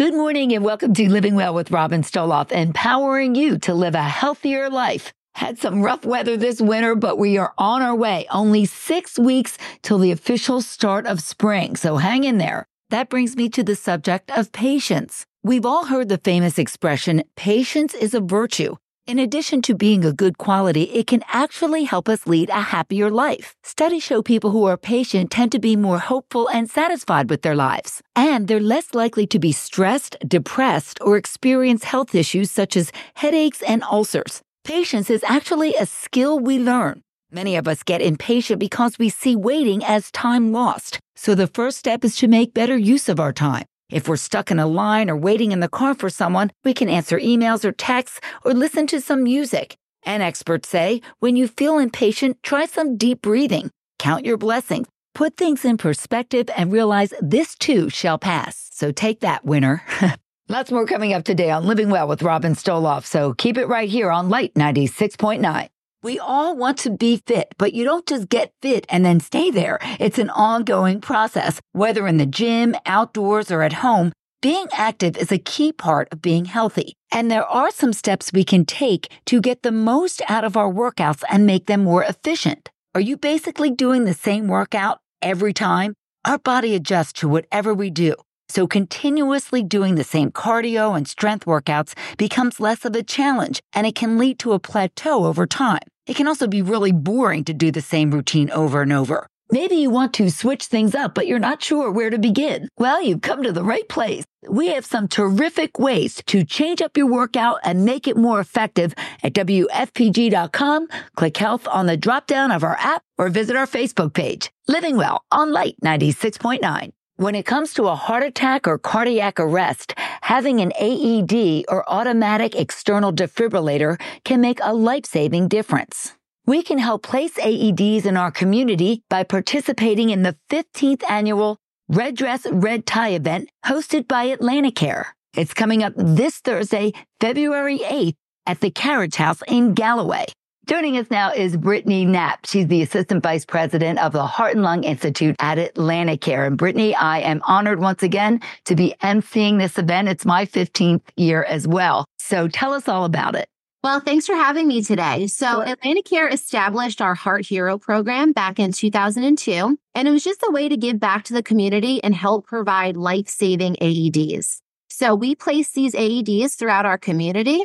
Good morning and welcome to Living Well with Robin Stoloff, empowering you to live a healthier life. Had some rough weather this winter, but we are on our way. Only six weeks till the official start of spring, so hang in there. That brings me to the subject of patience. We've all heard the famous expression, patience is a virtue. In addition to being a good quality, it can actually help us lead a happier life. Studies show people who are patient tend to be more hopeful and satisfied with their lives. And they're less likely to be stressed, depressed, or experience health issues such as headaches and ulcers. Patience is actually a skill we learn. Many of us get impatient because we see waiting as time lost. So the first step is to make better use of our time. If we're stuck in a line or waiting in the car for someone, we can answer emails or texts or listen to some music. And experts say when you feel impatient, try some deep breathing, count your blessings, put things in perspective, and realize this too shall pass. So take that, winner. Lots more coming up today on Living Well with Robin Stoloff. So keep it right here on Light 96.9. We all want to be fit, but you don't just get fit and then stay there. It's an ongoing process. Whether in the gym, outdoors, or at home, being active is a key part of being healthy. And there are some steps we can take to get the most out of our workouts and make them more efficient. Are you basically doing the same workout every time? Our body adjusts to whatever we do. So continuously doing the same cardio and strength workouts becomes less of a challenge and it can lead to a plateau over time. It can also be really boring to do the same routine over and over. Maybe you want to switch things up, but you're not sure where to begin. Well, you've come to the right place. We have some terrific ways to change up your workout and make it more effective at WFPG.com. Click health on the drop down of our app or visit our Facebook page. Living Well on Light 96.9. When it comes to a heart attack or cardiac arrest, having an AED or automatic external defibrillator can make a life-saving difference. We can help place AEDs in our community by participating in the 15th annual Red Dress Red Tie event hosted by Atlanticare. It's coming up this Thursday, February 8th at the Carriage House in Galloway. Joining us now is Brittany Knapp. She's the Assistant Vice President of the Heart and Lung Institute at Atlanticare. And Brittany, I am honored once again to be emceeing this event. It's my 15th year as well. So tell us all about it. Well, thanks for having me today. So, sure. Atlanticare established our Heart Hero program back in 2002, and it was just a way to give back to the community and help provide life saving AEDs. So, we place these AEDs throughout our community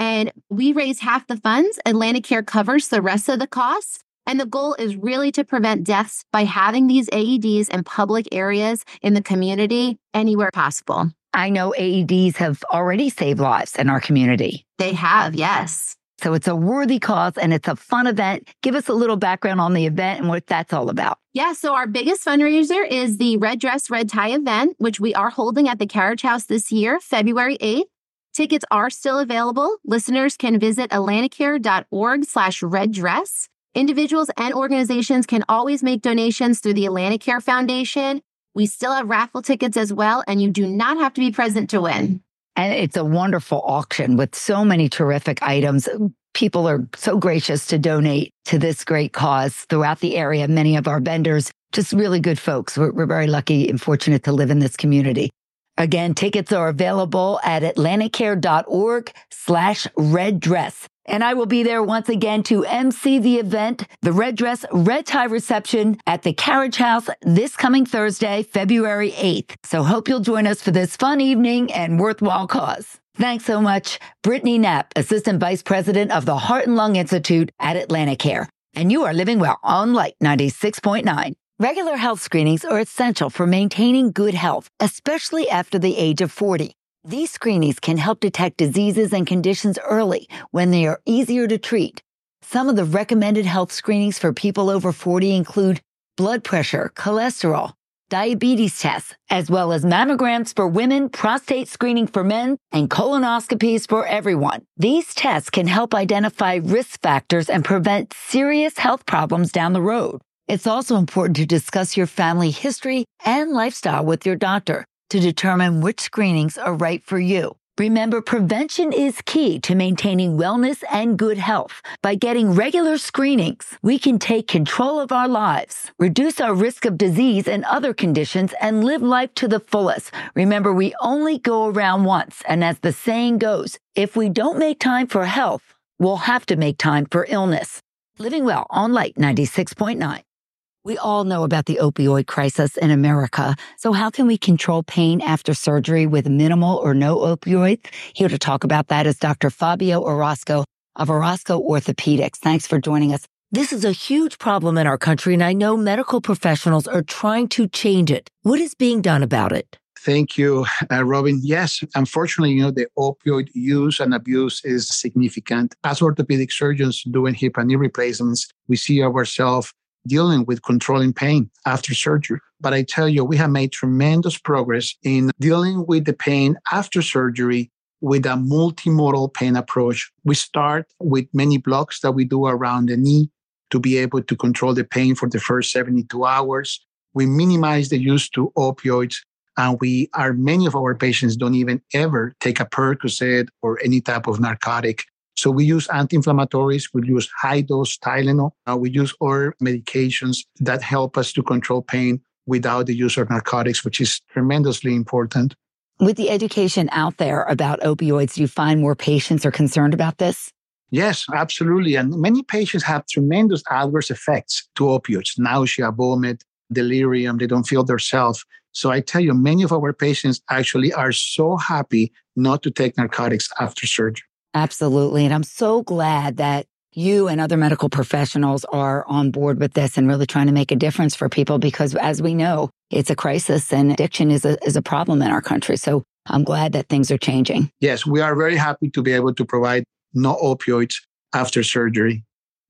and we raise half the funds. Atlanticare covers the rest of the costs. And the goal is really to prevent deaths by having these AEDs in public areas in the community anywhere possible. I know AEDs have already saved lives in our community. They have, yes. So it's a worthy cause and it's a fun event. Give us a little background on the event and what that's all about. Yeah, so our biggest fundraiser is the Red Dress Red Tie event, which we are holding at the Carriage House this year, February 8th. Tickets are still available. Listeners can visit atlanticare.org slash red dress. Individuals and organizations can always make donations through the Atlanticare Foundation. We still have raffle tickets as well, and you do not have to be present to win. And it's a wonderful auction with so many terrific items. People are so gracious to donate to this great cause throughout the area. Many of our vendors, just really good folks. We're, we're very lucky and fortunate to live in this community. Again, tickets are available at atlanticare.org slash red dress. And I will be there once again to MC the event, the Red Dress Red Tie reception at the Carriage House this coming Thursday, February 8th. So hope you'll join us for this fun evening and worthwhile cause. Thanks so much, Brittany Knapp, Assistant Vice President of the Heart and Lung Institute at Atlanticare. And you are living well on Light 96.9. Regular health screenings are essential for maintaining good health, especially after the age of 40. These screenings can help detect diseases and conditions early when they are easier to treat. Some of the recommended health screenings for people over 40 include blood pressure, cholesterol, diabetes tests, as well as mammograms for women, prostate screening for men, and colonoscopies for everyone. These tests can help identify risk factors and prevent serious health problems down the road. It's also important to discuss your family history and lifestyle with your doctor to determine which screenings are right for you. Remember, prevention is key to maintaining wellness and good health. By getting regular screenings, we can take control of our lives, reduce our risk of disease and other conditions, and live life to the fullest. Remember, we only go around once. And as the saying goes, if we don't make time for health, we'll have to make time for illness. Living Well on Light 96.9. We all know about the opioid crisis in America. So how can we control pain after surgery with minimal or no opioids? Here to talk about that is Dr. Fabio Orozco of Orozco Orthopedics. Thanks for joining us. This is a huge problem in our country, and I know medical professionals are trying to change it. What is being done about it? Thank you, uh, Robin. Yes, unfortunately, you know, the opioid use and abuse is significant. As orthopedic surgeons doing hip and knee replacements, we see ourselves dealing with controlling pain after surgery. But I tell you, we have made tremendous progress in dealing with the pain after surgery with a multimodal pain approach. We start with many blocks that we do around the knee to be able to control the pain for the first 72 hours. We minimize the use to opioids and we are many of our patients don't even ever take a Percocet or any type of narcotic so we use anti-inflammatories, we use high dose Tylenol, uh, we use other medications that help us to control pain without the use of narcotics, which is tremendously important. With the education out there about opioids, do you find more patients are concerned about this? Yes, absolutely. And many patients have tremendous adverse effects to opioids nausea, vomit, delirium. They don't feel themselves. So I tell you, many of our patients actually are so happy not to take narcotics after surgery. Absolutely. And I'm so glad that you and other medical professionals are on board with this and really trying to make a difference for people because as we know, it's a crisis and addiction is a, is a problem in our country. So I'm glad that things are changing. Yes, we are very happy to be able to provide no opioids after surgery.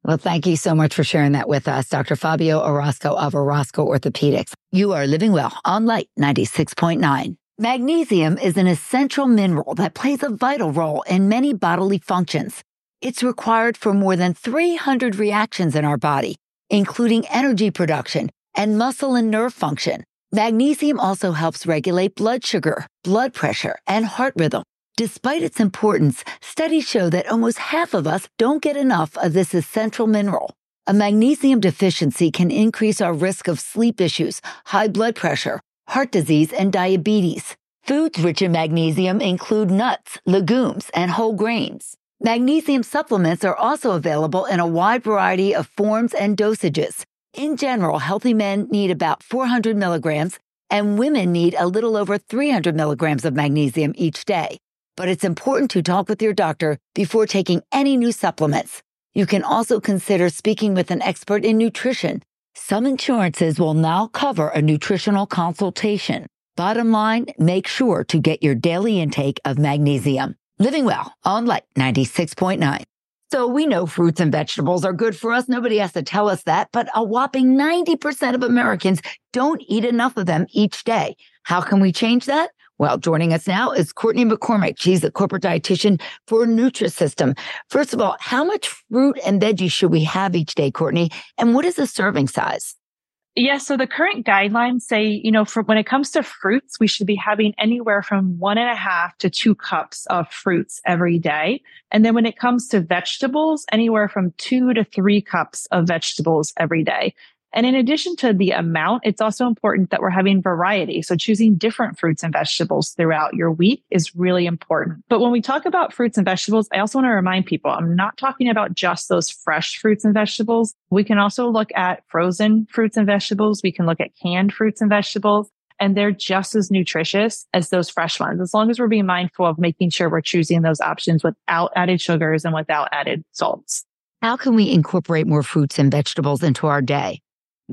Well, thank you so much for sharing that with us, Dr. Fabio Orozco of Orozco Orthopedics. You are living well on Light 96.9. Magnesium is an essential mineral that plays a vital role in many bodily functions. It's required for more than 300 reactions in our body, including energy production and muscle and nerve function. Magnesium also helps regulate blood sugar, blood pressure, and heart rhythm. Despite its importance, studies show that almost half of us don't get enough of this essential mineral. A magnesium deficiency can increase our risk of sleep issues, high blood pressure, heart disease, and diabetes. Foods rich in magnesium include nuts, legumes, and whole grains. Magnesium supplements are also available in a wide variety of forms and dosages. In general, healthy men need about 400 milligrams, and women need a little over 300 milligrams of magnesium each day. But it's important to talk with your doctor before taking any new supplements. You can also consider speaking with an expert in nutrition some insurances will now cover a nutritional consultation. Bottom line, make sure to get your daily intake of magnesium. Living Well on Light 96.9. So we know fruits and vegetables are good for us. Nobody has to tell us that, but a whopping 90% of Americans don't eat enough of them each day. How can we change that? Well, joining us now is Courtney McCormick. She's a corporate dietitian for Nutrisystem. First of all, how much fruit and veggies should we have each day, Courtney? And what is the serving size? Yeah, so the current guidelines say, you know, for when it comes to fruits, we should be having anywhere from one and a half to two cups of fruits every day. And then when it comes to vegetables, anywhere from two to three cups of vegetables every day. And in addition to the amount, it's also important that we're having variety. So choosing different fruits and vegetables throughout your week is really important. But when we talk about fruits and vegetables, I also want to remind people, I'm not talking about just those fresh fruits and vegetables. We can also look at frozen fruits and vegetables. We can look at canned fruits and vegetables and they're just as nutritious as those fresh ones, as long as we're being mindful of making sure we're choosing those options without added sugars and without added salts. How can we incorporate more fruits and vegetables into our day?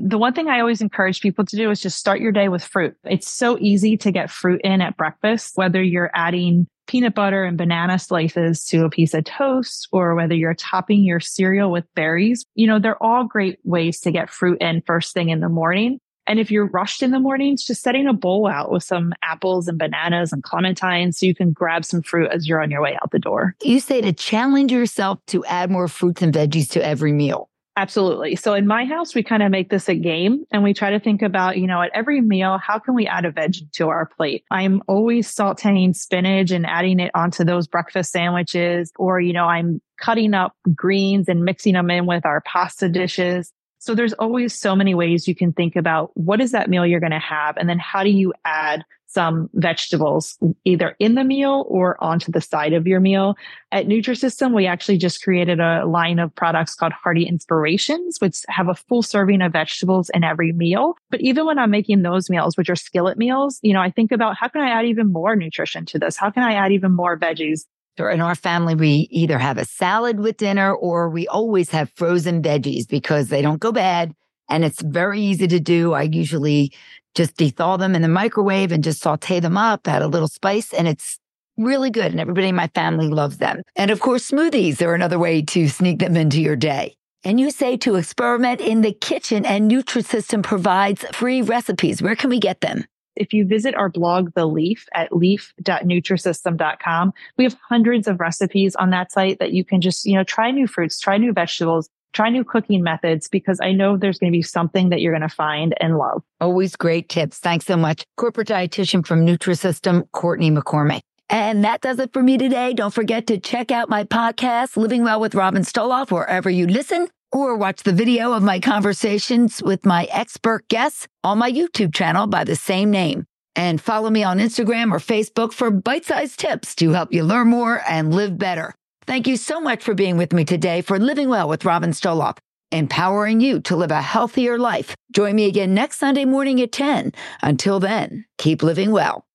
The one thing I always encourage people to do is just start your day with fruit. It's so easy to get fruit in at breakfast, whether you're adding peanut butter and banana slices to a piece of toast or whether you're topping your cereal with berries. You know, they're all great ways to get fruit in first thing in the morning. And if you're rushed in the mornings, just setting a bowl out with some apples and bananas and clementines so you can grab some fruit as you're on your way out the door. You say to challenge yourself to add more fruits and veggies to every meal. Absolutely. So in my house, we kind of make this a game and we try to think about, you know, at every meal, how can we add a veg to our plate? I'm always sauteing spinach and adding it onto those breakfast sandwiches, or, you know, I'm cutting up greens and mixing them in with our pasta dishes. So there's always so many ways you can think about what is that meal you're going to have? And then how do you add some vegetables either in the meal or onto the side of your meal. At Nutrisystem, we actually just created a line of products called Hearty Inspirations, which have a full serving of vegetables in every meal. But even when I'm making those meals, which are skillet meals, you know, I think about how can I add even more nutrition to this? How can I add even more veggies? In our family, we either have a salad with dinner or we always have frozen veggies because they don't go bad and it's very easy to do. I usually just thaw them in the microwave and just saute them up, add a little spice, and it's really good. And everybody in my family loves them. And of course, smoothies are another way to sneak them into your day. And you say to experiment in the kitchen and Nutrisystem provides free recipes. Where can we get them? If you visit our blog, The Leaf at leaf.nutrisystem.com, we have hundreds of recipes on that site that you can just, you know, try new fruits, try new vegetables, try new cooking methods because I know there's going to be something that you're going to find and love. Always great tips. Thanks so much. Corporate dietitian from Nutrisystem, Courtney McCormick. And that does it for me today. Don't forget to check out my podcast, Living Well with Robin Stoloff, wherever you listen, or watch the video of my conversations with my expert guests on my YouTube channel by the same name. And follow me on Instagram or Facebook for bite sized tips to help you learn more and live better. Thank you so much for being with me today for Living Well with Robin Stoloff, empowering you to live a healthier life. Join me again next Sunday morning at 10. Until then, keep living well.